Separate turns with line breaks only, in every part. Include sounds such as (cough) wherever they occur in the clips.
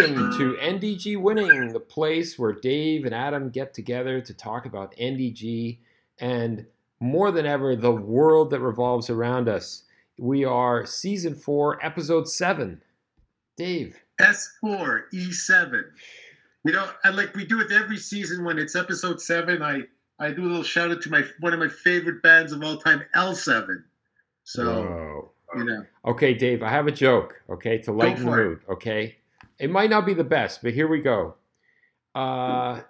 Welcome to NDG Winning, the place where Dave and Adam get together to talk about NDG and more than ever, the world that revolves around us. We are season four, episode seven. Dave.
S4, E7. You know, and like we do with every season when it's episode seven, I, I do a little shout out to my one of my favorite bands of all time, L7. So, Whoa. you know.
Okay, Dave, I have a joke, okay, to lighten the mood, okay? It might not be the best, but here we go. Uh,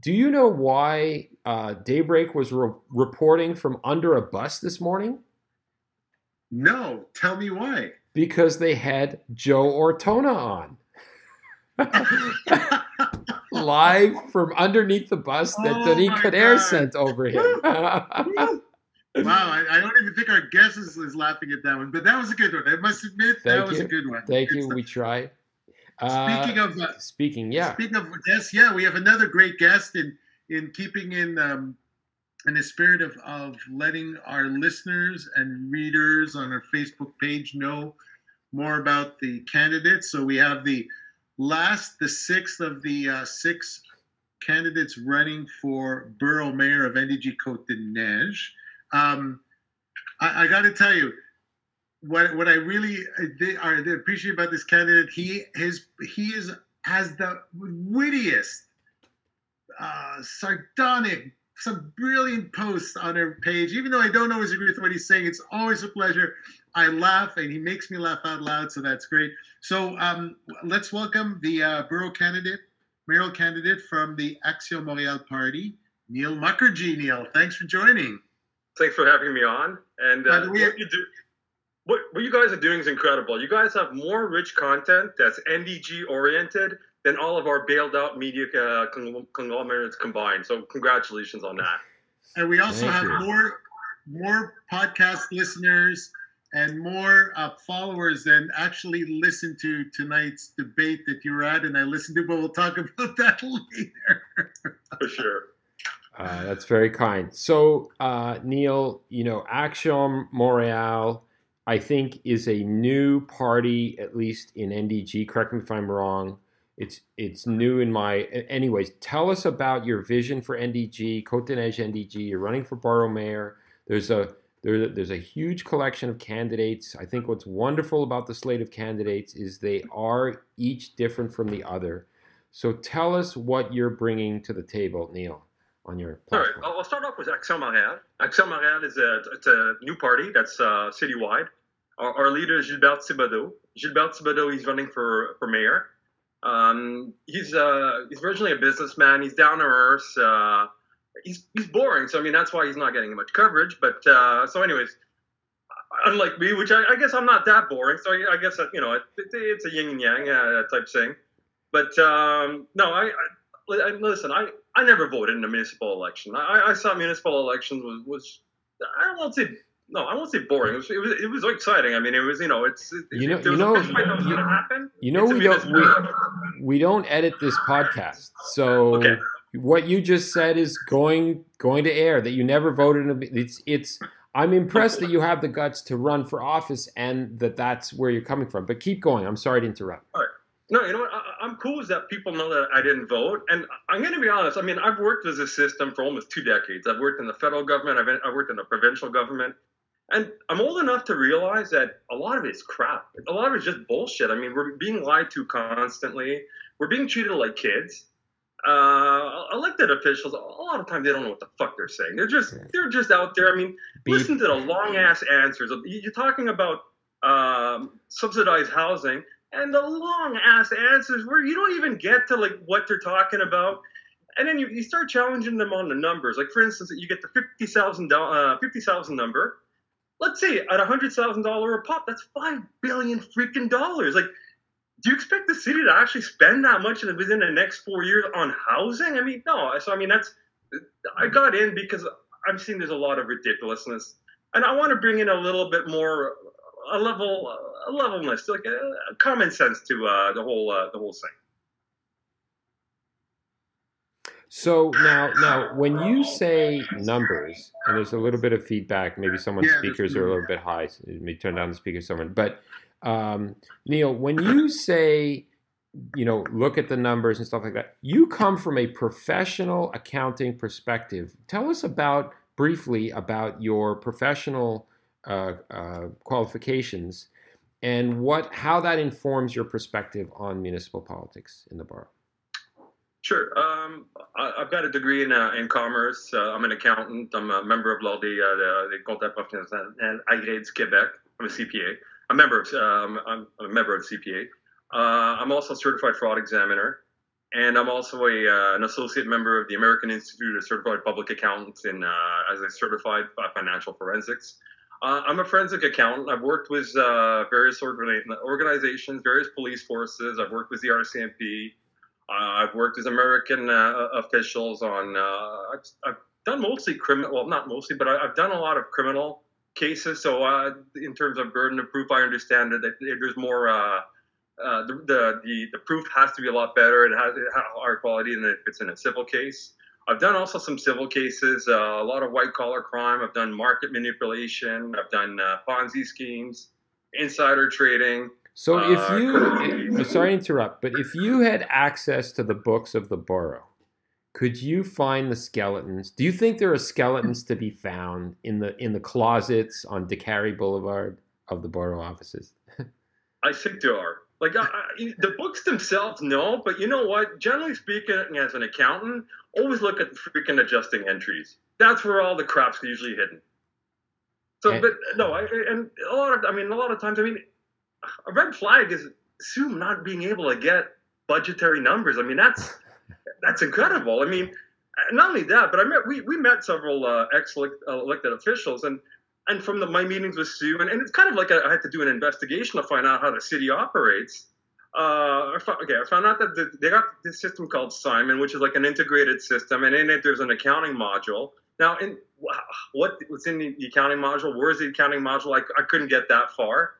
do you know why uh, Daybreak was re- reporting from under a bus this morning?
No, tell me why.
Because they had Joe Ortona on. (laughs) Live from underneath the bus that oh Denis Coderre sent over him. (laughs)
wow, I, I, don't even think our guest is, is, laughing at that one, but that was a good one. I must admit, Thank that was a good one.
Thank you. We
Speaking uh, of uh,
speaking, yeah.
Speaking of guests, yeah, we have another great guest in in keeping in um, in the spirit of of letting our listeners and readers on our Facebook page know more about the candidates. So we have the last, the sixth of the uh, six candidates running for borough mayor of NDG Côte de Neige. Um, I, I got to tell you, what what I really uh, appreciate about this candidate, he his he is has the wittiest, uh, sardonic, some brilliant posts on her page. Even though I don't always agree with what he's saying, it's always a pleasure. I laugh, and he makes me laugh out loud, so that's great. So um, let's welcome the uh, borough candidate, mayoral candidate from the Action Montréal Party, Neil Mukherjee. Neil, thanks for joining.
Thanks for having me on. And uh, way, what you do what, what you guys are doing is incredible. You guys have more rich content that's NDG oriented than all of our bailed out media uh, conglomerates combined. So congratulations on that.
And we also Thank have you. more more podcast listeners and more uh, followers than actually listen to tonight's debate that you were at and I listened to, but we'll talk (laughs) about that later.
For sure.
Uh, that's very kind. So, uh, Neil, you know, Action Montréal I think is a new party, at least in NDG. Correct me if I'm wrong. It's it's new in my. Anyways, tell us about your vision for NDG, Côte de Neige NDG. You're running for borough mayor. There's a there, there's a huge collection of candidates. I think what's wonderful about the slate of candidates is they are each different from the other. So tell us what you're bringing to the table, Neil, on your platform.
All right, I'll start off with Action Montréal. Action Montréal is a, it's a new party that's uh, citywide. Our, our, leader is Gilbert Thibodeau. Gilbert Thibodeau, he's running for, for mayor. Um, he's uh, he's originally a businessman. He's down to earth. Uh, he's he's boring. So I mean that's why he's not getting much coverage. But uh, so anyways, unlike me, which I, I, guess I'm not that boring. So I, I guess you know it, it, it's a yin and yang uh, type thing. But um, no, I, I, listen. I I never voted in a municipal election. I, I saw municipal elections was was I to say no, I won't say boring. It was, it was, it was exciting. I mean, it was you know, it's
you know, you know, you, happen, you know, we don't we, we don't edit this podcast, so okay. what you just said is going going to air. That you never voted. In a, it's it's. I'm impressed that you have the guts to run for office and that that's where you're coming from. But keep going. I'm sorry to interrupt.
All right. No, you know what? I, am cool is that people know that I didn't vote. And I'm going to be honest. I mean, I've worked as a system for almost two decades. I've worked in the federal government. I've, I've worked in the provincial government. And I'm old enough to realize that a lot of it's crap. A lot of it's just bullshit. I mean, we're being lied to constantly. We're being treated like kids. Uh, elected officials, a lot of times they don't know what the fuck they're saying. They're just they're just out there. I mean, Beep. listen to the long ass answers. You're talking about um, subsidized housing and the long ass answers where you don't even get to like what they're talking about and then you, you start challenging them on the numbers. Like for instance, you get the fifty thousand uh, fifty thousand number, let's say at a hundred thousand dollar a pop, that's five billion freaking dollars. Like, do you expect the city to actually spend that much within the next four years on housing? I mean, no. So I mean, that's I got in because I'm seeing there's a lot of ridiculousness, and I want to bring in a little bit more a level a levelness, like a, a common sense to uh, the whole uh, the whole thing.
So now, now, when you say numbers, and there's a little bit of feedback, maybe someone's yeah, speakers are a little bit high. So may turn down the speaker, someone. But um, Neil, when you say you know, look at the numbers and stuff like that. You come from a professional accounting perspective. Tell us about briefly about your professional uh, uh, qualifications and what how that informs your perspective on municipal politics in the borough.
Sure. Um, I, have got a degree in, uh, in commerce. Uh, I'm an accountant. I'm a member of l'Ordre des, uh, des comptables professionnels agréés du Québec. I'm a CPA. I'm a member of, um, I'm a member of CPA. Uh, I'm also a certified fraud examiner, and I'm also a, uh, an associate member of the American Institute of Certified Public Accountants in, uh, as a certified financial forensics. I'm a forensic accountant. I've worked with various organizations, various police forces. I've worked with the RCMP. I've worked as American officials on. I've, I've done mostly criminal. Well, not mostly, but I, have done a lot of criminal cases. So, uh, in terms of burden of proof, I understand that there's more uh, uh, the, the, the the proof has to be a lot better. It has, it has higher quality than if it's in a civil case. I've done also some civil cases, uh, a lot of white collar crime. I've done market manipulation. I've done uh, Ponzi schemes, insider trading.
So if uh, you, sorry to interrupt, but if you had access to the books of the borough, could you find the skeletons? Do you think there are skeletons to be found in the in the closets on Décarie Boulevard of the borough offices? (laughs)
I think there are. Like I, I, the books themselves, no. But you know what? Generally speaking, as an accountant, always look at the freaking adjusting entries. That's where all the crap's usually hidden. So, and, but no, I, and a lot of, I mean, a lot of times, I mean, a red flag is assume not being able to get budgetary numbers. I mean, that's that's incredible. I mean, not only that, but I met we we met several uh, ex-elected officials, and and from the, my meetings with Sue, and, and it's kind of like I had to do an investigation to find out how the city operates. Uh, okay, I found out that the, they got this system called Simon, which is like an integrated system, and in it there's an accounting module. Now, in what what's in the accounting module? Where's the accounting module? I, I couldn't get that far.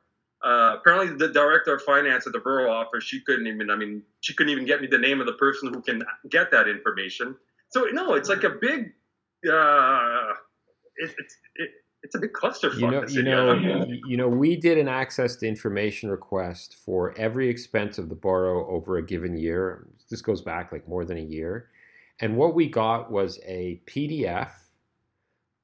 Uh, apparently, the director of finance at the borough office, she couldn't even. I mean, she couldn't even get me the name of the person who can get that information. So no, it's like a big. Uh, it, it's it, it's a big clusterfuck.
You know, you know, (laughs) you know, we did an access to information request for every expense of the borough over a given year. This goes back like more than a year, and what we got was a PDF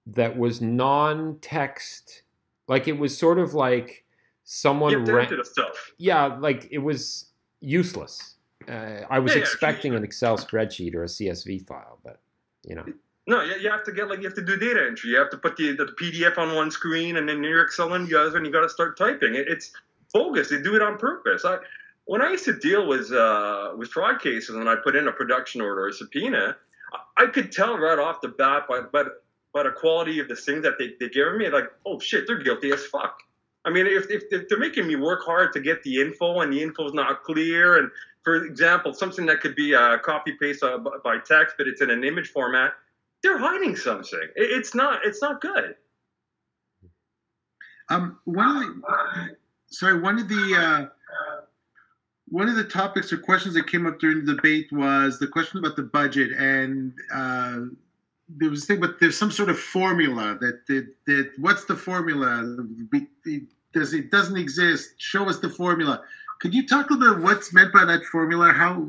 that was non-text, like it was sort of like someone
ran, stuff.
Yeah, like it was useless. Uh, I was yeah, expecting yeah, an Excel spreadsheet or a CSV file, but you know.
No, you have to get like you have to do data entry. You have to put the, the PDF on one screen, and then you're Excelling guys, and you got to start typing. It, it's bogus. They do it on purpose. I, when I used to deal with uh, with fraud cases, and I put in a production order or a subpoena, I could tell right off the bat by by, by the quality of the things that they they give me, like, oh shit, they're guilty as fuck. I mean, if, if, if they're making me work hard to get the info and the info is not clear, and for example, something that could be a copy paste uh, by text, but it's in an image format, they're hiding something. It's not. It's not good.
Um, the, sorry, one of the uh, one of the topics or questions that came up during the debate was the question about the budget, and uh, there was a thing, but there's some sort of formula that that, that what's the formula? Does it doesn't exist? Show us the formula. Could you talk about what's meant by that formula? How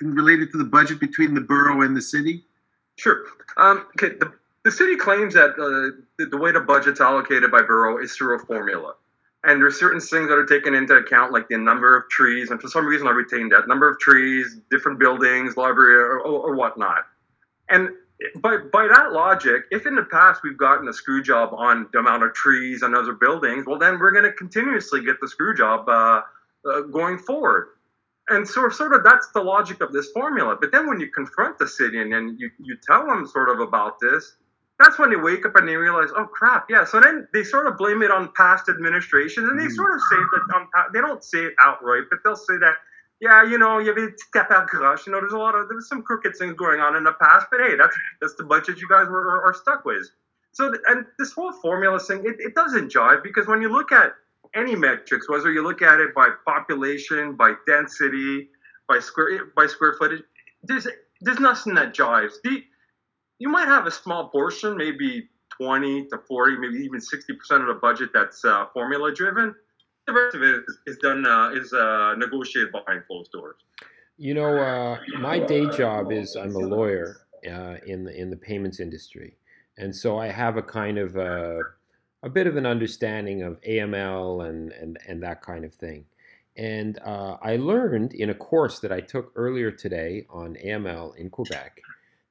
related to the budget between the borough and the city?
Sure. Um, okay. The, the city claims that uh, the, the way the budget's allocated by borough is through a formula. And there's certain things that are taken into account, like the number of trees, and for some reason I retained that number of trees, different buildings, library, or, or, or whatnot. And by by that logic, if in the past we've gotten a screw job on the amount of trees and other buildings, well then we're going to continuously get the screw job uh, uh, going forward and so sort of that's the logic of this formula. But then when you confront the city and then you, you tell them sort of about this, that's when they wake up and they realize, oh crap, yeah. So then they sort of blame it on past administrations, and they mm. sort of say that on, they don't say it outright, but they'll say that, yeah, you know, you have a crush, you know, there's a lot of there's some crooked things going on in the past, but hey, that's that's the budget you guys were are, are stuck with. So and this whole formula thing, it, it doesn't jive because when you look at any metrics, whether you look at it by population, by density, by square by square footage, there's there's nothing that jives. The, you might have a small portion, maybe 20 to 40, maybe even 60% of the budget that's uh, formula driven. The rest of it is, is done uh, is uh, negotiated behind closed doors.
You know, uh, my day job is I'm a lawyer uh, in the in the payments industry, and so I have a kind of a, a bit of an understanding of AML and and and that kind of thing. And uh, I learned in a course that I took earlier today on AML in Quebec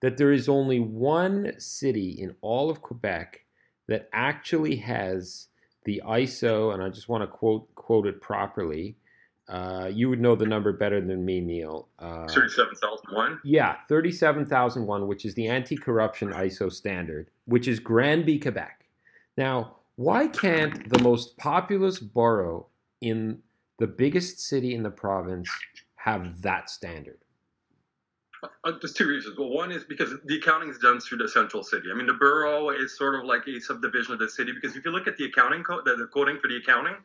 that there is only one city in all of Quebec that actually has the ISO, and I just want to quote quote it properly. Uh, you would know the number better than me, Neil.
Uh, Thirty-seven thousand one.
Yeah, thirty-seven thousand one, which is the anti-corruption ISO standard, which is Granby, Quebec. Now, why can't the most populous borough in the biggest city in the province have that standard?
Uh, there's two reasons. Well, one is because the accounting is done through the central city. I mean, the borough is sort of like a subdivision of the city because if you look at the accounting code, the, the coding for the accounting,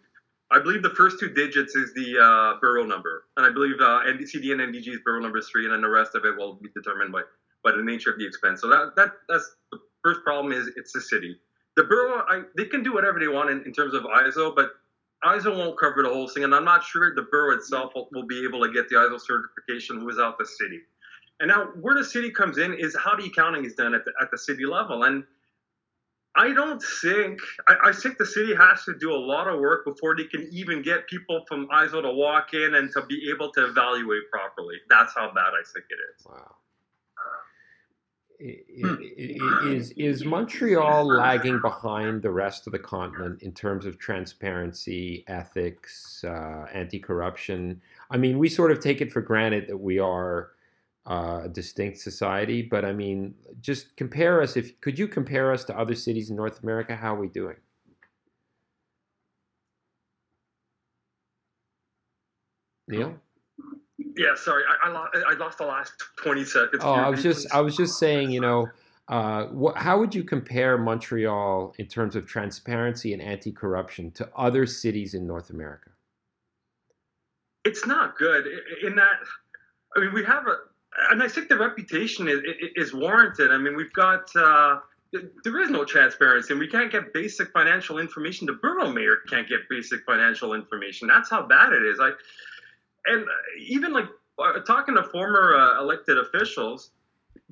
I believe the first two digits is the uh, borough number, and I believe uh, NDCD and NDG's borough number is three, and then the rest of it will be determined by by the nature of the expense. So that that that's the first problem is it's the city. The borough, I, they can do whatever they want in, in terms of ISO, but ISO won't cover the whole thing, and I'm not sure the borough itself will, will be able to get the ISO certification without the city. And now, where the city comes in is how the accounting is done at the, at the city level. And I don't think, I, I, think the city has to do a lot of work before they can even get people from ISO to walk in and to be able to evaluate properly. That's how bad I think it is.
Wow. Is, is Montreal lagging behind the rest of the continent in terms of transparency, ethics, uh, anti corruption? I mean, we sort of take it for granted that we are uh, a distinct society. But I mean, just compare us. If could you compare us to other cities in North America? How are we doing? Neil.
Yeah, sorry, I, I, lost, I lost the last twenty seconds.
Oh, I was just I was just saying, you know, uh, what, how would you compare Montreal in terms of transparency and anti-corruption to other cities in North America?
It's not good in that. I mean, we have a and I think the reputation is, is warranted. I mean, we've got uh, there is no transparency, and we can't get basic financial information. The borough mayor can't get basic financial information. That's how bad it is. I and even like uh, talking to former uh, elected officials,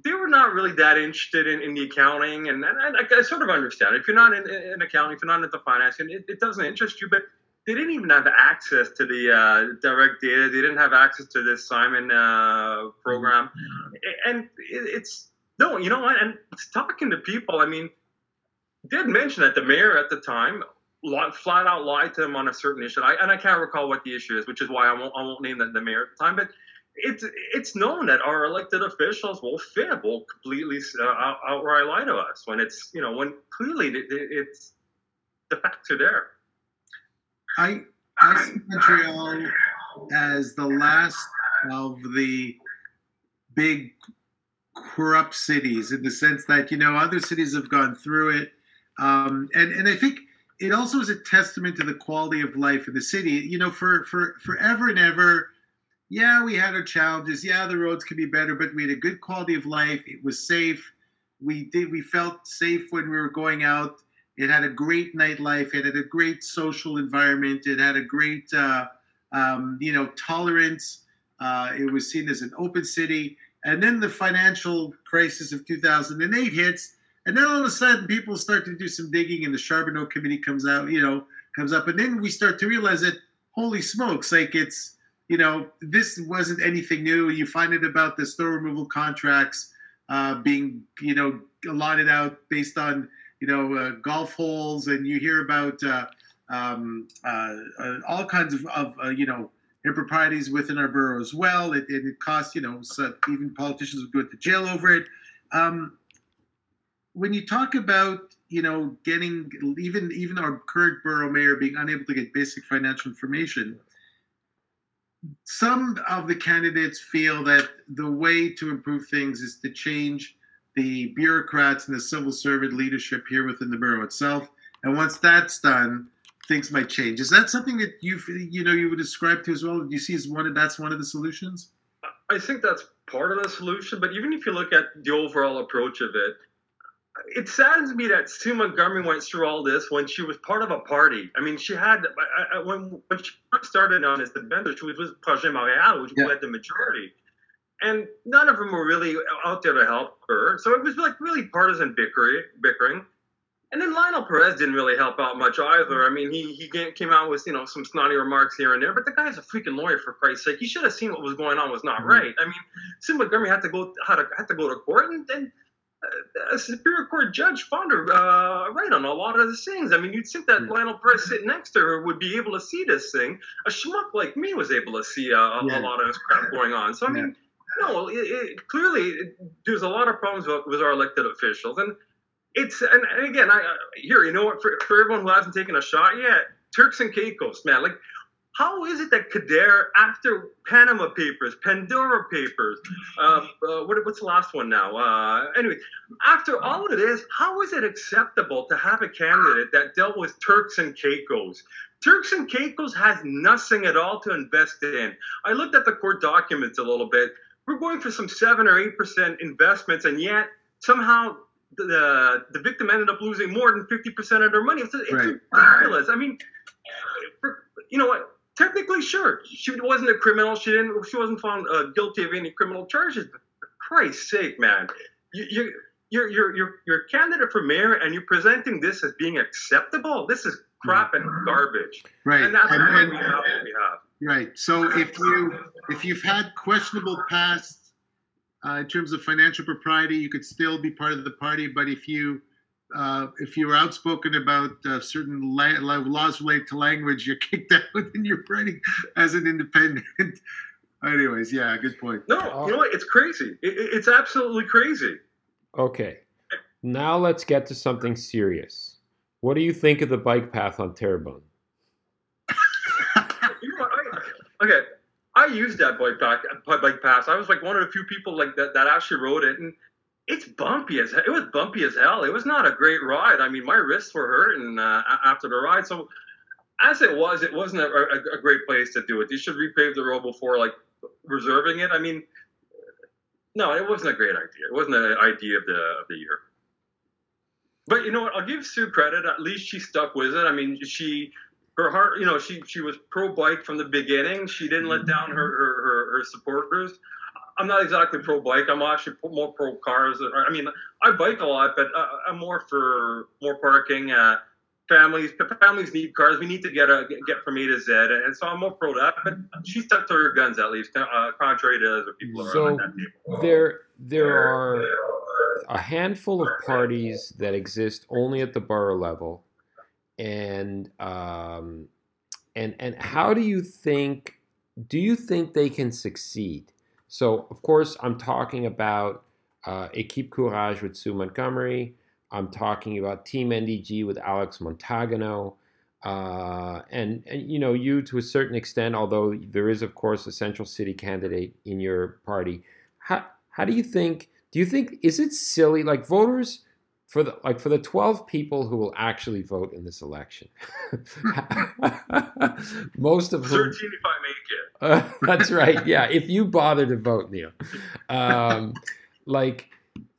they were not really that interested in, in the accounting, and, and I, I, sort of understand if you're not in, in accounting, if you're not into finance, and it, it doesn't interest you, but they didn't even have access to the uh, direct data. They didn't have access to this Simon uh, program, mm-hmm. and it's no, you know what? And talking to people, I mean, did mention that the mayor at the time flat out lied to him on a certain issue, I, and I can't recall what the issue is, which is why I won't, I won't name the, the mayor at the time, but. It's it's known that our elected officials will fib, will completely uh, outright lie to us when it's you know when clearly it, it's the facts are there.
I I see Montreal as the last of the big corrupt cities in the sense that you know other cities have gone through it, um, and and I think it also is a testament to the quality of life in the city. You know, for for forever and ever, yeah, we had our challenges. Yeah, the roads could be better, but we had a good quality of life. It was safe. We did. We felt safe when we were going out. It had a great nightlife. It had a great social environment. It had a great, uh, um, you know, tolerance. Uh, it was seen as an open city. And then the financial crisis of 2008 hits, and then all of a sudden people start to do some digging, and the Charbonneau Committee comes out, you know, comes up, and then we start to realize that holy smokes, like it's, you know, this wasn't anything new. You find it about the snow removal contracts uh, being, you know, allotted out based on you know, uh, golf holes, and you hear about uh, um, uh, all kinds of, of you know, improprieties within our borough as well. It, it, it costs, you know, so even politicians would go to jail over it. Um, when you talk about, you know, getting even even our current borough mayor being unable to get basic financial information, some of the candidates feel that the way to improve things is to change the bureaucrats and the civil servant leadership here within the borough itself. And once that's done, things might change. Is that something that you you know you would describe to as well? Do you see as one of that's one of the solutions?
I think that's part of the solution. But even if you look at the overall approach of it, it saddens me that Sue Montgomery went through all this when she was part of a party. I mean, she had I, I, when when she first started on as the vendor, she was with Projet Montréal, which yeah. had the majority, and none of them were really out there to help her. So it was like really partisan bickering. bickering. And then Lionel Perez didn't really help out much either. I mean, he he came out with you know some snotty remarks here and there, but the guy's a freaking lawyer for Christ's sake. He should have seen what was going on was not mm-hmm. right. I mean, Sue Montgomery had to go had to had to go to court, and, and a Superior Court judge found her uh, right on a lot of the things. I mean, you'd think that mm. Lionel Perez sitting next to her would be able to see this thing. A schmuck like me was able to see uh, a, yeah. a lot of this crap going on. So I mean, yeah. No, it, it, clearly it, there's a lot of problems with, with, our elected officials, and it's and, and again, I uh, here, you know what? For, for everyone who hasn't taken a shot yet, Turks and Caicos, man, like how is it that Kader, after Panama Papers, Pandora Papers, uh, uh, what, what's the last one now? Uh, anyway, after all of this, how is it acceptable to have a candidate that dealt with Turks and Caicos? Turks and Caicos has nothing at all to invest in. I looked at the court documents a little bit. We're going for some seven or eight percent investments, and yet somehow the the victim ended up losing more than fifty percent of their money. It's, it's right. ridiculous. I mean, you know what? technically, sure, she wasn't a criminal. She didn't. She wasn't found uh, guilty of any criminal charges. But for Christ's sake, man, you, you you're you're you're you're a candidate for mayor, and you're presenting this as being acceptable. This is crap and garbage.
Right.
And that's
and,
and, we have what we have.
Right. So if you if you've had questionable past uh, in terms of financial propriety, you could still be part of the party. But if you uh, if you were outspoken about uh, certain la- laws related to language, you're (laughs) kicked out and you're running as an independent. (laughs) Anyways, yeah, good point.
No, you know what? It's crazy. It, it's absolutely crazy.
Okay. Now let's get to something serious. What do you think of the bike path on Terrebonne?
you know I, okay, I used that bike path. Bike path. I was like one of the few people like that that actually rode it, and it's bumpy as it was bumpy as hell. It was not a great ride. I mean, my wrists were hurting uh, after the ride. So as it was, it wasn't a, a, a, great place to do it. You should repave the road before like reserving it. I mean, no, it wasn't a great idea. It wasn't an idea of the of the year. But you know what? I'll give Sue credit. At least she stuck with it. I mean, she her heart, you know, she she was pro bike from the beginning. She didn't let down her her, her, her supporters. I'm not exactly pro bike. I'm actually more pro cars. I mean, I bike a lot, but uh, I'm more for more parking. Uh, families, families need cars. We need to get a get from A to Z, and so I'm more pro that. But she stuck to her guns at least, uh, contrary to other people
so around that table. There, there are a handful of parties that exist only at the borough level, and um, and and how do you think? Do you think they can succeed? So, of course, I'm talking about uh, Equipe Courage with Sue Montgomery. I'm talking about Team NDG with Alex Montagano. Uh, and, and, you know, you to a certain extent, although there is, of course, a central city candidate in your party. How, how do you think, do you think, is it silly? Like voters, for the like for the 12 people who will actually vote in this election (laughs) most of whom
13 if i make it.
Uh, (laughs) that's right. Yeah if you bother to vote neil. Um, like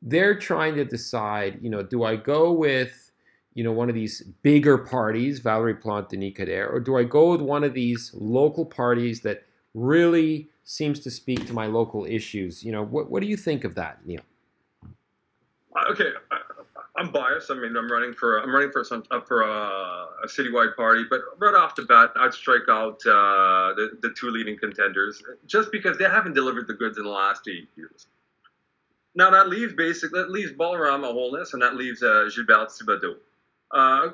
they're trying to decide you know do i go with you know one of these bigger parties valerie plante denis coderre or do i go with one of these local parties that really seems to speak to my local issues? You know what, what do you think of that neil?
Okay I'm biased. I mean, I'm running for I'm running for some uh, for a, a, citywide party, but right off the bat, I'd strike out uh, the the two leading contenders just because they haven't delivered the goods in the last eight years. Now that leaves basically that leaves Balarama Holness, and that leaves uh, Gilbert Thibodeau. Uh,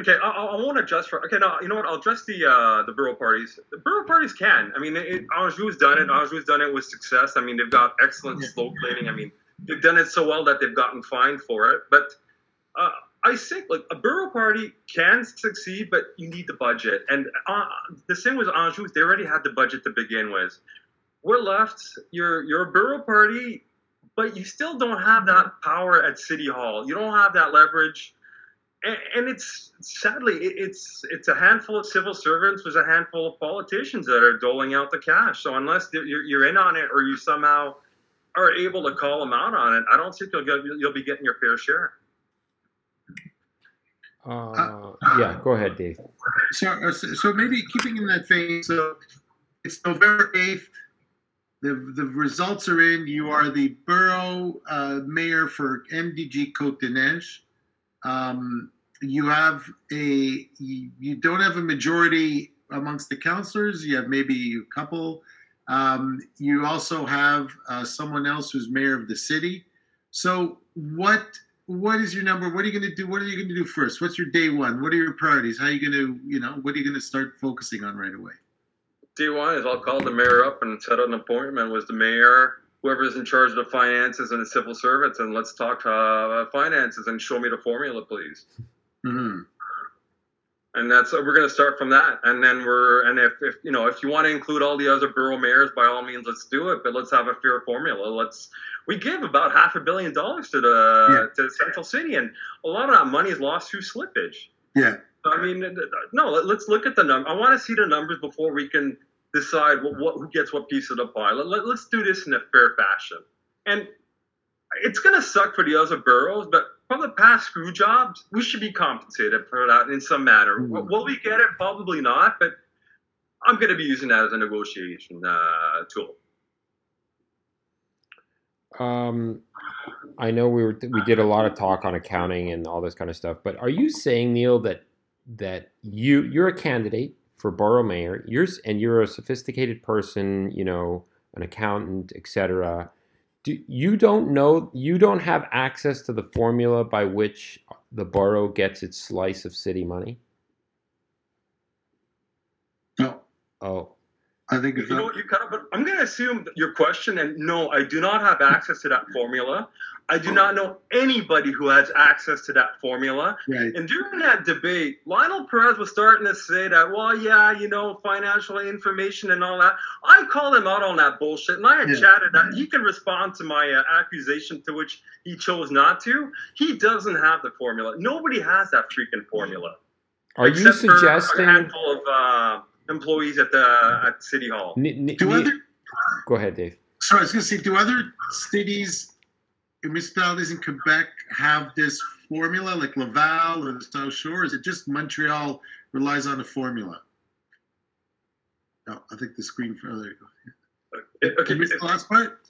okay, I, I, won't adjust for. Okay, now you know what? I'll address the uh, the borough parties. The borough parties can. I mean, it, Anjou's done it. Anjou's done it with success. I mean, they've got excellent slope plating. I mean they've done it so well that they've gotten fined for it. But uh, I think like a borough party can succeed, but you need the budget. And uh, the same with Anjou; they already had the budget to begin with. We're left. You're you're a borough party, but you still don't have that power at City Hall. You don't have that leverage. And, it's sadly, it's it's a handful of civil servants, there's a handful of politicians that are doling out the cash. So unless you're in on it or you somehow are able to call them out on it, I don't think you'll get, you'll be getting your fair share.
Uh, yeah, go ahead, Dave.
So, so maybe keeping in that vein, so it's November 8th. The, the results are in. You are the borough uh, mayor for NDG Cote de Um, you have a you, you, don't have a majority amongst the councilors. You have maybe a couple. Um, you also have uh, someone else who's mayor of the city. So what what is your number? What are you going to do? What are you going to do first? What's your day one? What are your priorities? How are you going to you know what are you going to start focusing on right away?
Day one is I'll call the mayor up and set an appointment with the mayor, whoever's in charge of the finances and the civil servants, and let's talk uh, finances and show me the formula, please.
Mm-hmm.
And that's we're going to start from that, and then we're and if, if you know if you want to include all the other borough mayors, by all means, let's do it. But let's have a fair formula. Let's we give about half a billion dollars to the yeah. to the central city, and a lot of that money is lost through slippage.
Yeah.
I mean, no. Let's look at the number. I want to see the numbers before we can decide what, what who gets what piece of the pie. Let, let, let's do this in a fair fashion. And it's going to suck for the other boroughs, but from the past screw jobs, we should be compensated for that in some manner. Mm-hmm. Will we get it? Probably not, but I'm going to be using that as a negotiation uh, tool.
Um, I know we were we did a lot of talk on accounting and all this kind of stuff, but are you saying Neil that that you you're a candidate for borough mayor, you're and you're a sophisticated person, you know, an accountant, etc do, you don't know you don't have access to the formula by which the borough gets its slice of city money?
No.
Oh.
I think
you know what you kind of but i'm going to assume your question and no i do not have access to that formula I do not know anybody who has access to that formula.
Right.
And during that debate, Lionel Perez was starting to say that, well, yeah, you know, financial information and all that. I called him out on that bullshit, and I had yeah. chatted that he can respond to my uh, accusation to which he chose not to. He doesn't have the formula. Nobody has that freaking formula.
Are you suggesting
a handful of uh, employees at the at City Hall?
N- n- do other, go ahead, Dave.
Sorry, I was going to say, do other cities municipalities in Quebec have this formula like Laval or the South Shore? Is it just Montreal relies on a formula? No, I think the screen. Oh, there you go. Okay, the last part.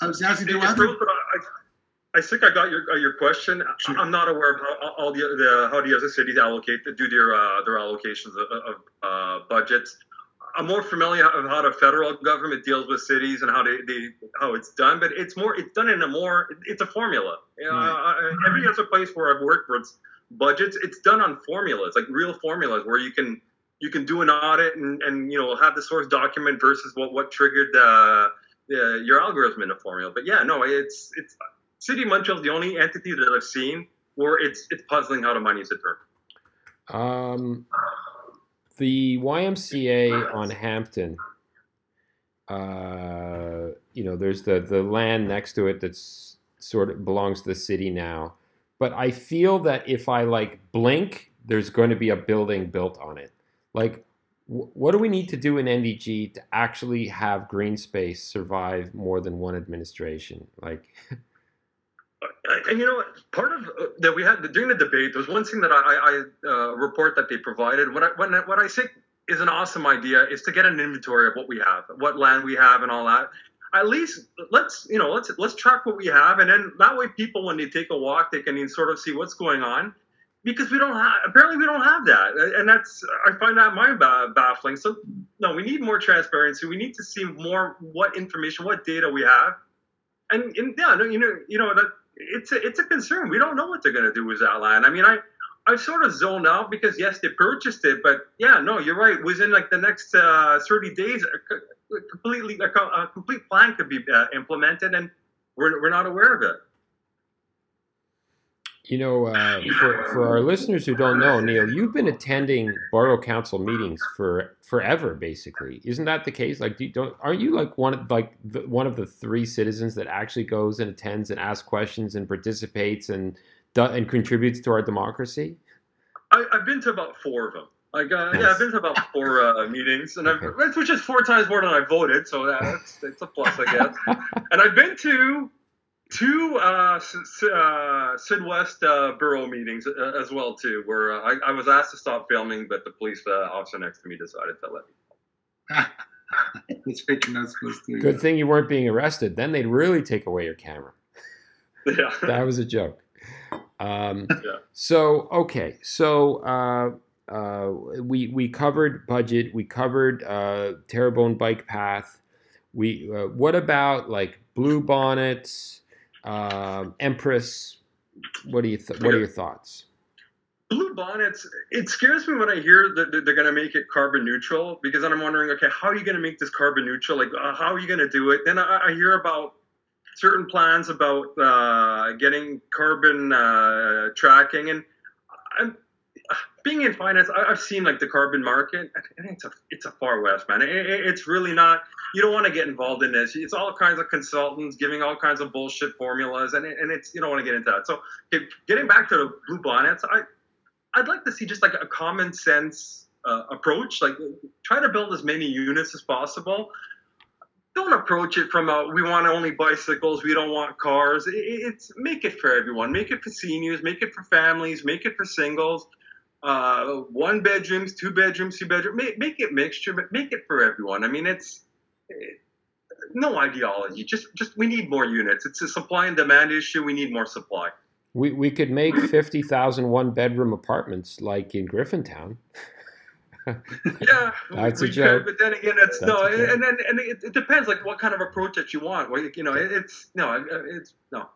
I was asking you. Other...
I, I think I got your uh, your question. Sure. I'm not aware of how all the, the how the other cities allocate do their uh, their allocations of, of uh, budgets. I'm more familiar of how the federal government deals with cities and how they, they how it's done, but it's more it's done in a more it's a formula. Uh, every other place where I've worked where it's budgets, it's done on formulas, like real formulas where you can you can do an audit and, and you know have the source document versus what what triggered uh, your algorithm in a formula. But yeah, no, it's it's City Montreal is the only entity that I've seen where it's it's puzzling how the money is returned.
Um, the YMCA on Hampton, uh, you know, there's the the land next to it that's sort of belongs to the city now. But I feel that if I like blink, there's going to be a building built on it. Like, what do we need to do in NDG to actually have green space survive more than one administration? Like. (laughs)
and you know part of uh, that we had during the debate there was one thing that i, I uh, report that they provided. What I, when, what I think is an awesome idea is to get an inventory of what we have what land we have and all that. At least let's you know let's let's track what we have and then that way people when they take a walk they can sort of see what's going on because we don't have apparently we don't have that and that's i find that mind baffling. So no we need more transparency. We need to see more what information what data we have. And, and yeah you know you know that it's a, it's a concern. We don't know what they're going to do with that line. I mean, I I sort of zoned out because yes, they purchased it, but yeah, no, you're right. Within like the next uh, 30 days, a, completely a, complete plan could be uh, implemented, and we're we're not aware of it.
You know, uh, for, for our listeners who don't know, Neil, you've been attending borough council meetings for forever, basically. Isn't that the case? Like, do you, don't aren't you like one of like the, one of the three citizens that actually goes and attends and asks questions and participates and and contributes to our democracy?
I, have been to about four of them. Like, uh, yeah, I've been to about four uh, meetings, and I've, which is four times more than I voted, so that's it's a plus, I guess. (laughs) and I've been to two uh, S- uh, Sud-Ouest uh, borough meetings uh, as well too, where uh, I, I was asked to stop filming, but the police uh, officer next to me decided to let me.
That's right. You're not supposed to.
Good thing you weren't being arrested. Then they'd really take away your camera. (laughs)
Yeah.
That was a joke. Um, (laughs)
Yeah.
So okay, so uh, uh, we we covered budget. We covered uh, Terrebonne bike path. We uh, what about like blue bonnets, um, Empress? What do you th- what are your thoughts?
Blue bonnets, it scares me when I hear that they're going to make it carbon neutral because then I'm wondering, okay, how are you going to make this carbon neutral? Like, uh, how are you going to do it? Then I, I hear about certain plans about uh, getting carbon uh, tracking, and I'm being in finance. I, I've seen like the carbon market, and it's a it's a far west, man. It, it- it's really not. You don't want to get involved in this. It's all kinds of consultants giving all kinds of bullshit formulas, and it, and it's you don't want to get into that. So, getting back to the blue bonnets, I I'd like to see just like a common sense uh, approach. Like try to build as many units as possible. Don't approach it from a we want only bicycles, we don't want cars. It, it's make it for everyone. Make it for seniors. Make it for families. Make it for singles. Uh, one bedrooms, two bedrooms, two bedroom. Make, make it mixture, but make it for everyone. I mean, it's it, no ideology. Just just we need more units. It's a supply and demand issue. We need more supply.
We we could make 50,000 one bedroom apartments like in Griffintown. (laughs)
Yeah,
That's a
we
joke.
Could, but then again, it's
That's
no,
a
and then and it, it depends like what kind of approach that you want. Well, you know, it, it's no, it- it's no.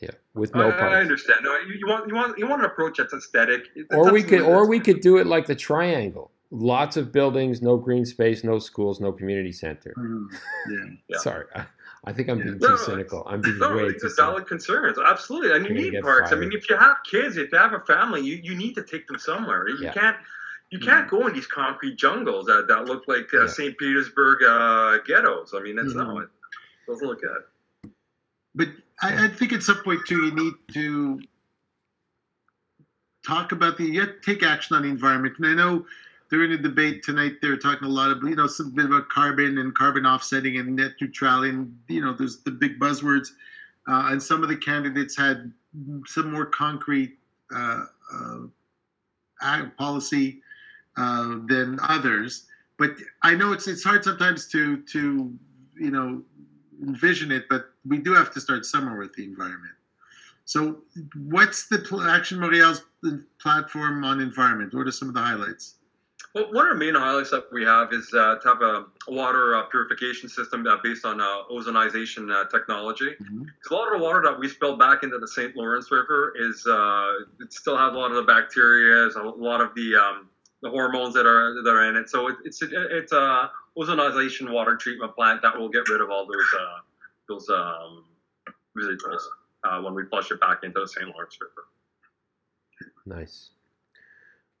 Yeah, with
I,
no
I understand. No, you, you want you want you want an approach that's aesthetic. It-
Or we could or we could do it like the triangle. Lots of buildings, no green space, no schools, no community center.
Mm, yeah. (laughs)
Yeah.
Sorry, I, I think I'm being
No,
too
no,
cynical. I'm being
No,
way too
valid concerns. Absolutely, and you need parks. I mean, if you have kids, if you have a family, you, you need to take them somewhere. You
Yeah.
can't you can't go in these concrete jungles that, that look like uh,
Yeah.
St. Petersburg uh, ghettos. I mean, that's no,
Mhm.
it doesn't look good.
But I, I think at some point too, you need to talk about the to take action on the environment. And I know during the debate tonight, they were talking a lot of you know some bit about carbon and carbon offsetting and net neutrality, and you know there's the big buzzwords. Uh, and some of the candidates had some more concrete uh, uh, policy uh, than others. But I know it's it's hard sometimes to to you know envision it, but we do have to start somewhere with the environment. So, what's the pl- Action Montreal's platform on environment? What are some of the highlights?
Well, one of the main highlights that we have is uh, to have a water uh, purification system uh, based on uh, ozonization uh, technology.
Mhm.
'Cause a lot of the water that we spill back into the St. Lawrence River is uh, it still has a lot of the bacteria, a lot of the um, the hormones that are that are in it. So it, it's it's a ozonization water treatment plant that will get rid of all those uh, those um, residuals uh, when we flush it back into the St. Lawrence River.
Nice.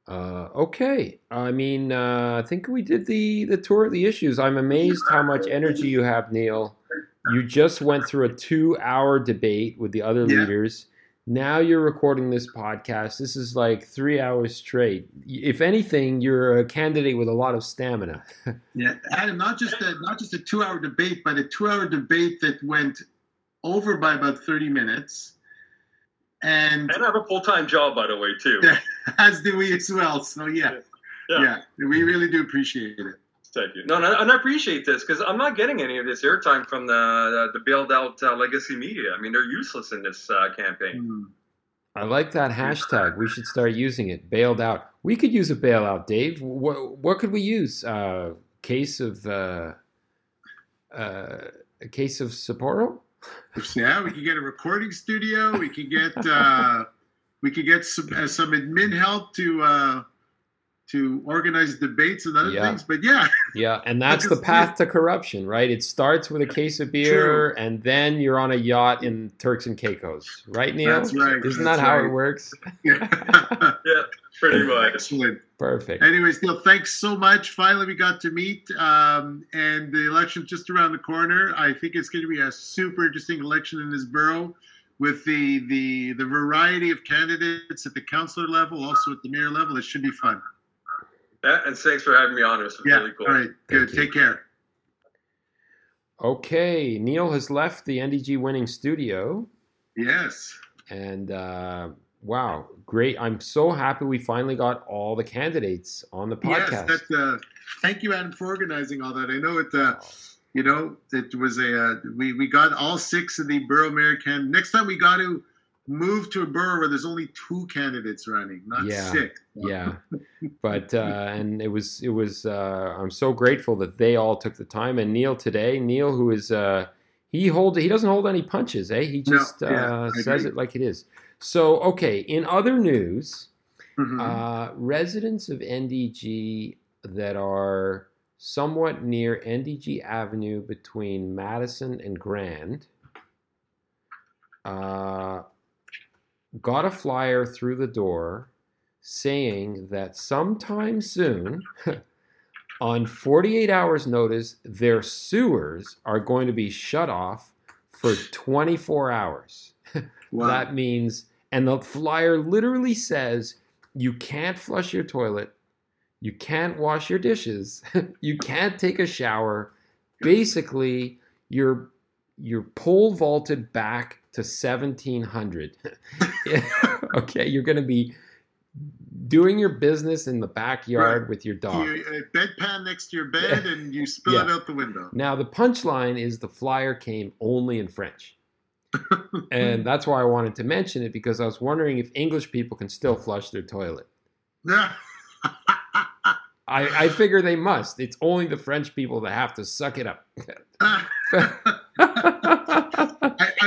Uh, okay. I mean, uh, I think we did the the tour of the issues. I'm amazed how much energy you have, Neil. You just went through a two hour debate with the other
Yeah.
leaders. Now you're recording this podcast. This is like three hours straight. If anything, you're a candidate with a lot of stamina. (laughs)
Yeah, Adam, not just a not just a two-hour debate, but a two-hour debate that went over by about thirty minutes, and
And I have a full time job, by the way, too.
Yeah. (laughs) as do we as well. So yeah,
Yeah.
yeah, we really do appreciate it.
Thank you. No, and I, and I appreciate this because I'm not getting any of this airtime from the the bailed out uh, legacy media. I mean, they're useless in this uh, campaign.
Mm.
I like that hashtag. We should start using it. Bailed out. We could use a bailout, Dave. What, what could we use? Uh, case of uh, uh, a case of Sapporo.
Yeah, we could get a recording studio. We could get uh, we could get some uh, some admin help to uh, to organize debates and other
Yeah.
things. But yeah,
Yeah, (laughs) and that's
Look
the
at-
path to corruption, right? It starts with a case of beer, and then you're on a yacht in Turks and Caicos, right, Neil?
that's right.
Isn't
that's
that how it works?
Yeah. (laughs)
Yeah, pretty much.
Excellent.
Perfect.
Anyways, Neil, thanks so much. Finally, we got to meet, um, and the election's just around the corner. I think it's going to be a super interesting election in this borough, with the the the variety of candidates at the councillor level, also at the mayor level. It should be fun.
Yeah, and thanks for having me on. It was
Yeah.
really cool.
All right. Good.
Thank you.
Take care.
Okay, Neil has left the NDG winning studio,
Yes.
and uh, wow, great! I'm so happy we finally got all the candidates on the podcast.
Yes. That's, uh, thank you, Adam, for organizing all that. I know it. Uh, you know, it was a uh, we we got all six of the borough mayor can. Next time we got to move to a borough where there's only two candidates running, not
Yeah.
six.
yeah (laughs) but uh and it was it was uh i'm so grateful that they all took the time and neil today neil who is uh he hold he doesn't hold any punches eh he
No,
just
yeah,
uh says it like it is so okay in other news
Mhm.
uh residents of ndg that are somewhat near ndg avenue between madison and grand uh got a flyer through the door saying that sometime soon, (laughs) on 48 hours' notice, their sewers are going to be shut off for 24 hours. (laughs)
wow.
That means, and the flyer literally says, you can't flush your toilet, you can't wash your dishes, (laughs) you can't take a shower. Basically, you're you're pole vaulted back to 1700. (laughs) okay, you're going to be doing your business in the backyard
Right.
with your dog.
you, a bedpan next to your bed and you spill
Yeah.
it out the window.
Now, the punchline is the flyer came only in French. (laughs) and that's why I wanted to mention it because I was wondering if English people can still flush their toilet. (laughs) I, I figure they must. It's only the French people that have to suck it up.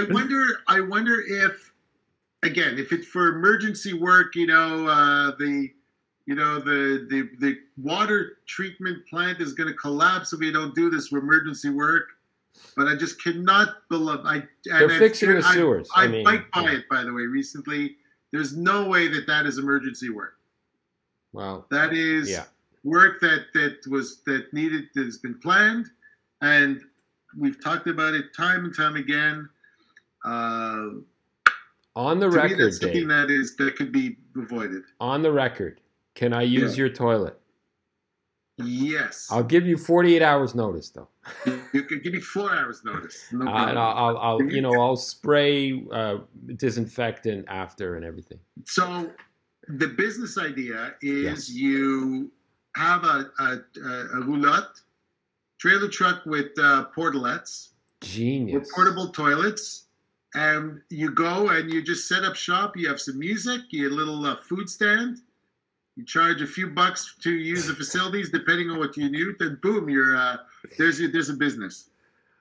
I, I wonder. I wonder if, again, if it's for emergency work, you know, uh, the, you know, the the the water treatment plant is going to collapse if we don't do this for emergency work. But I just cannot believe. I
They're fixing the
I-
sewers.
I,
I mean,
biked by
yeah.
it, by the way, recently. There's no way that that is emergency work.
Wow.
That is
Yeah.
work that that was that needed that has been planned, and we've talked about it time and time again. Uh,
on the
me,
record,
something
Dave,
that is that could be avoided.
on the record, can I use your toilet?
Yes,
I'll give you 48 hours notice, though.
you can give me four hours notice. No
Uh, and I'll, I'll, I'll, you know, I'll spray uh, disinfectant after and everything.
So the business idea is
Yes.
you have a, a, a, roulotte trailer truck with uh, portalettes.
Genius.
with portable toilets. And you go and you just set up shop. You have some music, you have a little uh, food stand. You charge a few bucks to use the facilities, depending on what you need. Then boom, you're uh, there's your, there's a business.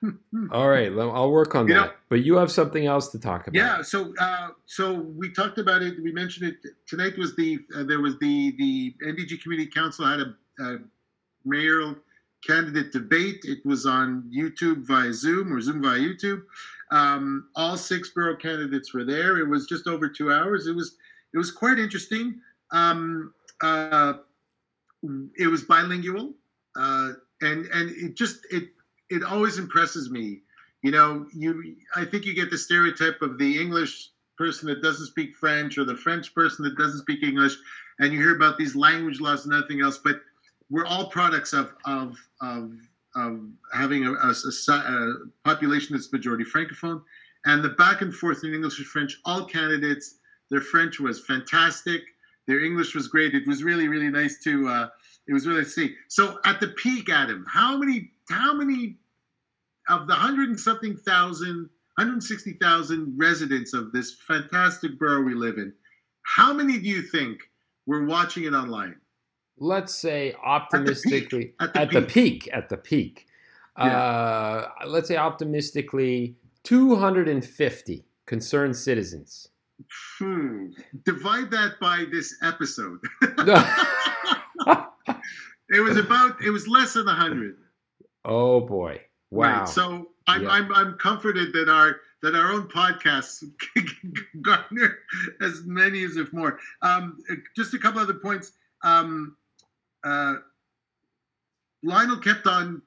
(laughs)
All right, I'll work on
You
that.
know-
but you have something else to talk about.
Yeah. So uh, so we talked about it. We mentioned it tonight. Was the uh, there was the the NDG Community Council had a, a mayoral candidate debate. It was on YouTube via Zoom or Zoom via YouTube. Um, all six borough candidates were there. It was just over two hours. It was it was quite interesting. Um, uh, it was bilingual, uh, and and it just it it always impresses me. You know, you I think you get the stereotype of the English person that doesn't speak French or the French person that doesn't speak English, and you hear about these language laws and nothing else. But we're all products of of of, of having a, a, a population that's majority francophone, and the back and forth in English and French. All candidates, their French was fantastic. Their English was great. It was really really nice to. Uh, it was really nice to see. So at the peak, Adam, how many how many of the hundred and something thousand, 160,000 residents of this fantastic borough we live in, how many do you think were watching it online?
Let's say optimistically
At the
at the
peak.
peak, at the peak. Uh, let's say optimistically 250 concerned citizens.
Hmm. Divide that by this episode. (laughs) it was about, it was less than 100.
oh boy. Wow.
Right. So I'm,
Yeah.
I'm, I'm comforted that our that our own podcasts (laughs) garner as many as if more. Um, just a couple other points. Um, uh, Lionel kept on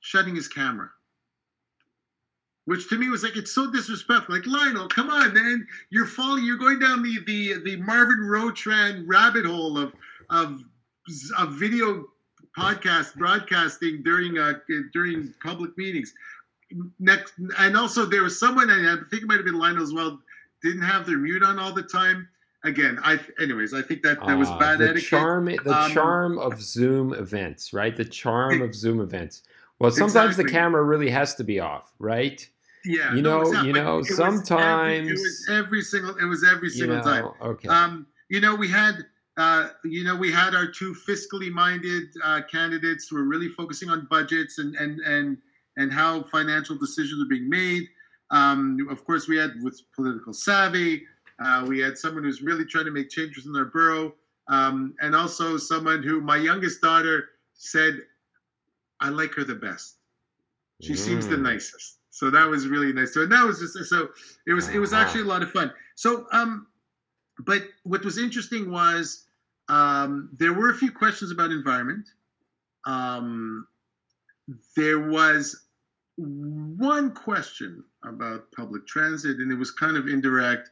shutting his camera, which to me was like it's so disrespectful. Like Lionel, come on, man, you're falling, you're going down the the the Marvin Rotrand rabbit hole of of of video podcast broadcasting during uh, during public meetings. next, and also there was someone, and I think it might have been Lionel as well, didn't have their mute on all the time. Again, I, anyways, I think that that was
Ah,
bad
the
etiquette.
charm the
Um,
charm of zoom events right the charm of zoom events well sometimes the camera really has to be off right
Yeah,
you know-
not,
you know,
it was every-
sometimes-
it was every single, it was every
you
single
know
time.
okay
Um, you know, we had, uh, you know, we had our two fiscally minded uh, candidates who were really focusing on budgets and and and and how financial decisions are being made. Um, of course, we had with political savvy. Uh, we had someone who's really trying to make changes in their borough, um, and also someone who my youngest daughter said, "I like her the best. She seems the
Mm.
nicest." So that was really nice. So and that was just so it was it was
Uh-huh.
actually a lot of fun. So um, but what was interesting was um, there were a few questions about environment. Um, there was one question about public transit, and it was kind of indirect.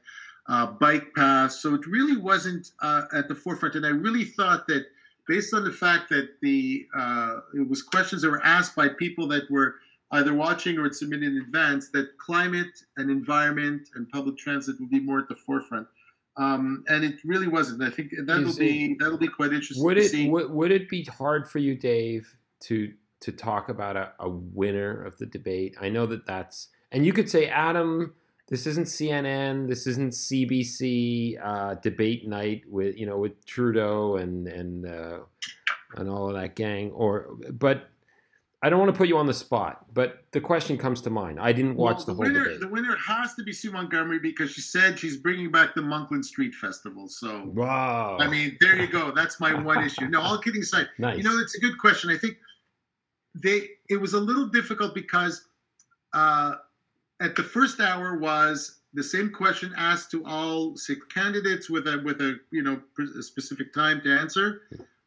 Uh, bike paths, so it really wasn't uh, at the forefront. And I really thought that, based on the fact that the uh, it was questions that were asked by people that were either watching or had submitted in advance, that climate and environment and public transit would be more at the forefront um, and it really wasn't. I think that'll be that'll be quite interesting
would
to
it
see.
would, would it be hard for you dave to to talk about a, a winner of the debate i know that that's and you could say adam this isn't cnn this isn't cbc uh, debate night with you know with trudeau and and uh, and all of that gang or but i don't want to put you on the spot but the question comes to mind i didn't watch
Well,
the whole
winner.
debate
The winner has to be Sue Montgomery because she said she's bringing back the Monkland Street Festival. So
wow
I mean, there you go. That's my one (laughs) issue. No, all kidding aside,
nice
you know, it's a good question. I think they it was a little difficult because uh, at the first hour was the same question asked to all six candidates with a with a you know a specific time to answer,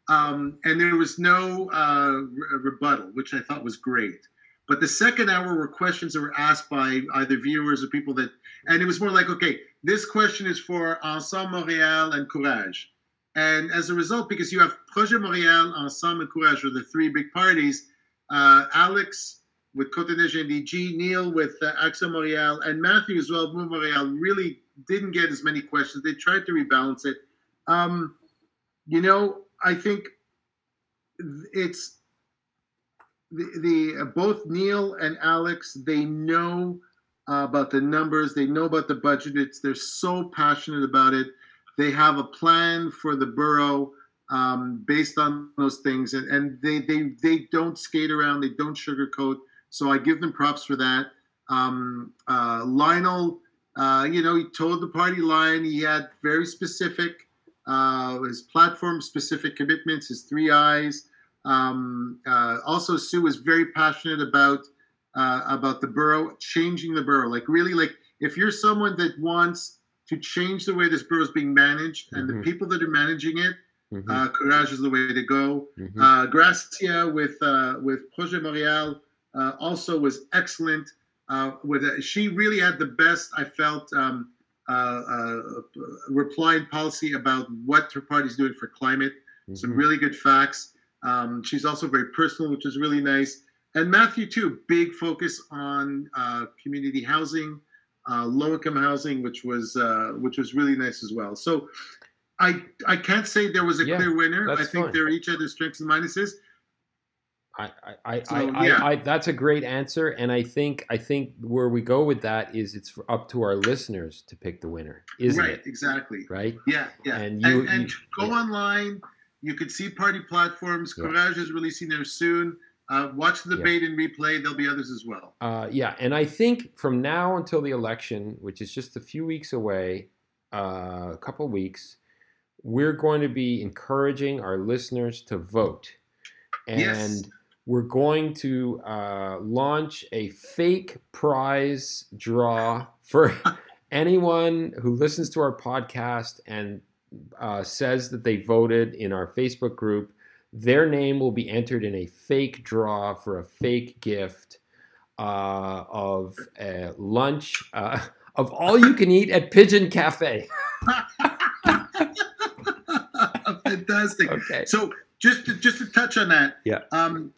um, and there was no uh, re- rebuttal, which I thought was great. But the second hour were questions that were asked by either viewers or people that, and it was more like, okay, this question is for Ensemble Montréal and Courage. And as a result, because you have Projet Montréal, Ensemble, and Courage are the three big parties, uh, Alex with Neige NDG, Neil with uh, Action Montréal, and Matthew as well, Move Montréal, really didn't get as many questions. They tried to rebalance it. Um, you know, I think it's the, the uh, both Neil and Alex, they know uh, about the numbers, they know about the budget. It's they're so passionate about it. They have a plan for the borough um, based on those things, and, and they, they they don't skate around, they don't sugarcoat. So I give them props for that. Um, uh, Lionel, uh, you know, he told the party line. He had very specific, uh, his platform specific commitments, his three eyes. Um, uh, also, Sue was very passionate about uh, about the borough, changing the borough. Like really, like if you're someone that wants to change the way this borough is being managed and
Mhm.
the people that are managing it,
Mhm,
uh, Courage is the way to go.
mhm.
Uh, Gracia with uh, with Projet Montréal uh, also was excellent. Uh, with uh, she really had the best I felt um, uh, uh, reply and policy about what her party's doing for climate. Some
Mhm.
really good facts. Um, she's also very personal, which is really nice. And Matthew too, big focus on uh, community housing, uh, low income housing, which was uh, which was really nice as well. So. I, I can't say there was a
Yeah,
clear winner. I think
fine.
they're each their strengths and minuses.
I, I,
So,
I,
yeah.
I, I, that's a great answer, and I think I think where we go with that is it's up to our listeners to pick the winner, isn't
right,
it?
exactly.
Right?
Yeah, yeah.
And
And,
you-
and,
you-
go
yeah.
online. You could see party platforms.
Yeah.
Courage is releasing there soon. Uh, watch the
Yeah.
debate and replay. There'll be others as well.
Uh, yeah, and I think from now until the election, which is just a few weeks away, uh, a couple weeks, we're going to be encouraging our listeners to vote, and
Yes.
We're going to uh, launch a fake prize draw for (laughs) anyone who listens to our podcast and uh, says that they voted in our Facebook group. Their name will be entered in a fake draw for a fake gift uh, of a lunch uh, of all you can eat at Pigeon Cafe. (laughs)
Fantastic.
Okay.
So just to, just to touch on that.
Yeah.
Um,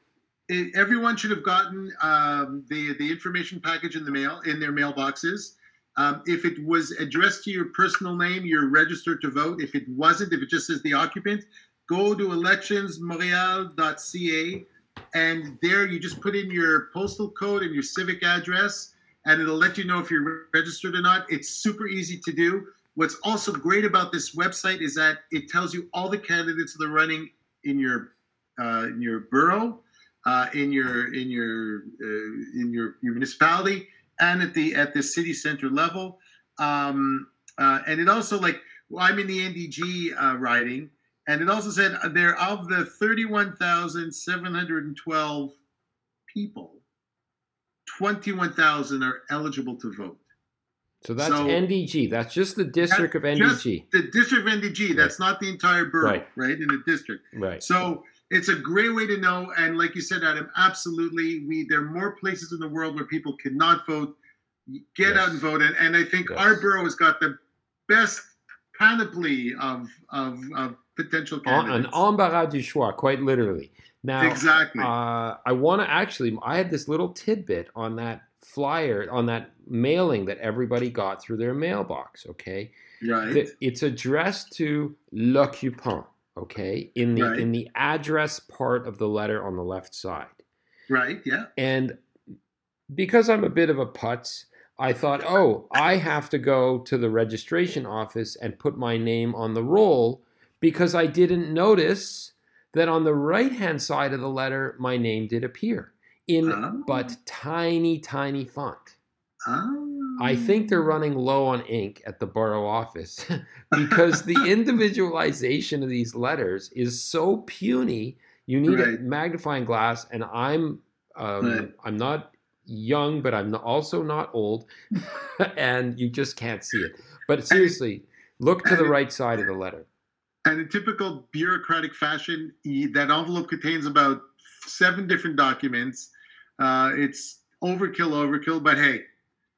it, everyone should have gotten um, the the information package in the mail in their mailboxes. Um, if it was addressed to your personal name, you're registered to vote. If it wasn't, if it just says the occupant, go to electionsmontreal.ca and there you just put in your postal code and your civic address and it'll let you know if you're registered or not. It's super easy to do. What's also great about this website is that it tells you all the candidates that are running in your uh, in your borough, uh, in your in your uh, in your, your municipality, and at the at the city center level. Um, uh, and it also like well, I'm in the NDG uh, riding, and it also said there of the 31,712 people, 21,000 are eligible to vote.
So that's so, NDG. That's just the district of NDG.
the district of NDG. That's right. not the entire borough, right. right? In the district.
Right.
So it's a great way to know. And like you said, Adam, absolutely. We there are more places in the world where people cannot vote. Get yes. out and vote. And, and I think yes. our borough has got the best panoply of of, of potential candidates.
An embarras du choix, quite literally. Now,
exactly.
Uh, I want to actually. I had this little tidbit on that flyer on that mailing that everybody got through their mailbox. Okay,
right.
it's addressed to l'occupant. Okay, in the right. in the address part of the letter on the left side.
Right. Yeah.
And because I'm a bit of a putz, I thought, oh, I have to go to the registration office and put my name on the roll because I didn't notice that on the right hand side of the letter, my name did appear in oh. but tiny, tiny font.
Oh.
I think they're running low on ink at the borough office (laughs) because the (laughs) individualization of these letters is so puny. You need right. a magnifying glass, and I'm um, right. I'm not young, but I'm also not old, (laughs) and you just can't see it. But seriously, look to the right side of the letter.
And in typical bureaucratic fashion, that envelope contains about seven different documents. Uh, it's overkill, overkill. But hey,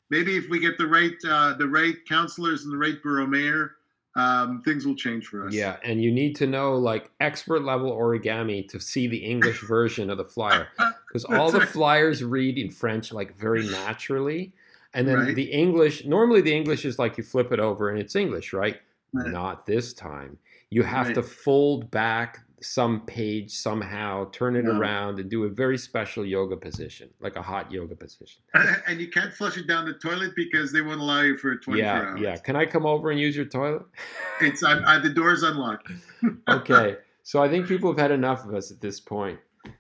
maybe if we get the right uh, the right counselors and the right borough mayor, um, things will change for us.
Yeah, and you need to know like expert level origami to see the English (laughs) version of the flyer because all the flyers read in French like very naturally, and then right. the English normally the English is like you flip it over and it's English, right? right. Not this time. You have right. to fold back some page somehow, turn it around, and do a very special yoga position, like a hot yoga position.
And you can't flush it down the toilet because they won't allow you for 24
yeah,
hours.
Yeah, Can I come over and use your toilet? (laughs)
It's uh, the door's unlocked. (laughs)
okay, so I think people have had enough of us at this point.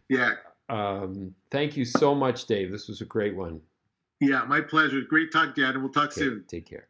Yeah.
Um, thank you so much, Dave. This was a great one.
Yeah, my pleasure. Great talk, Dad, and we'll talk okay, soon.
Take care.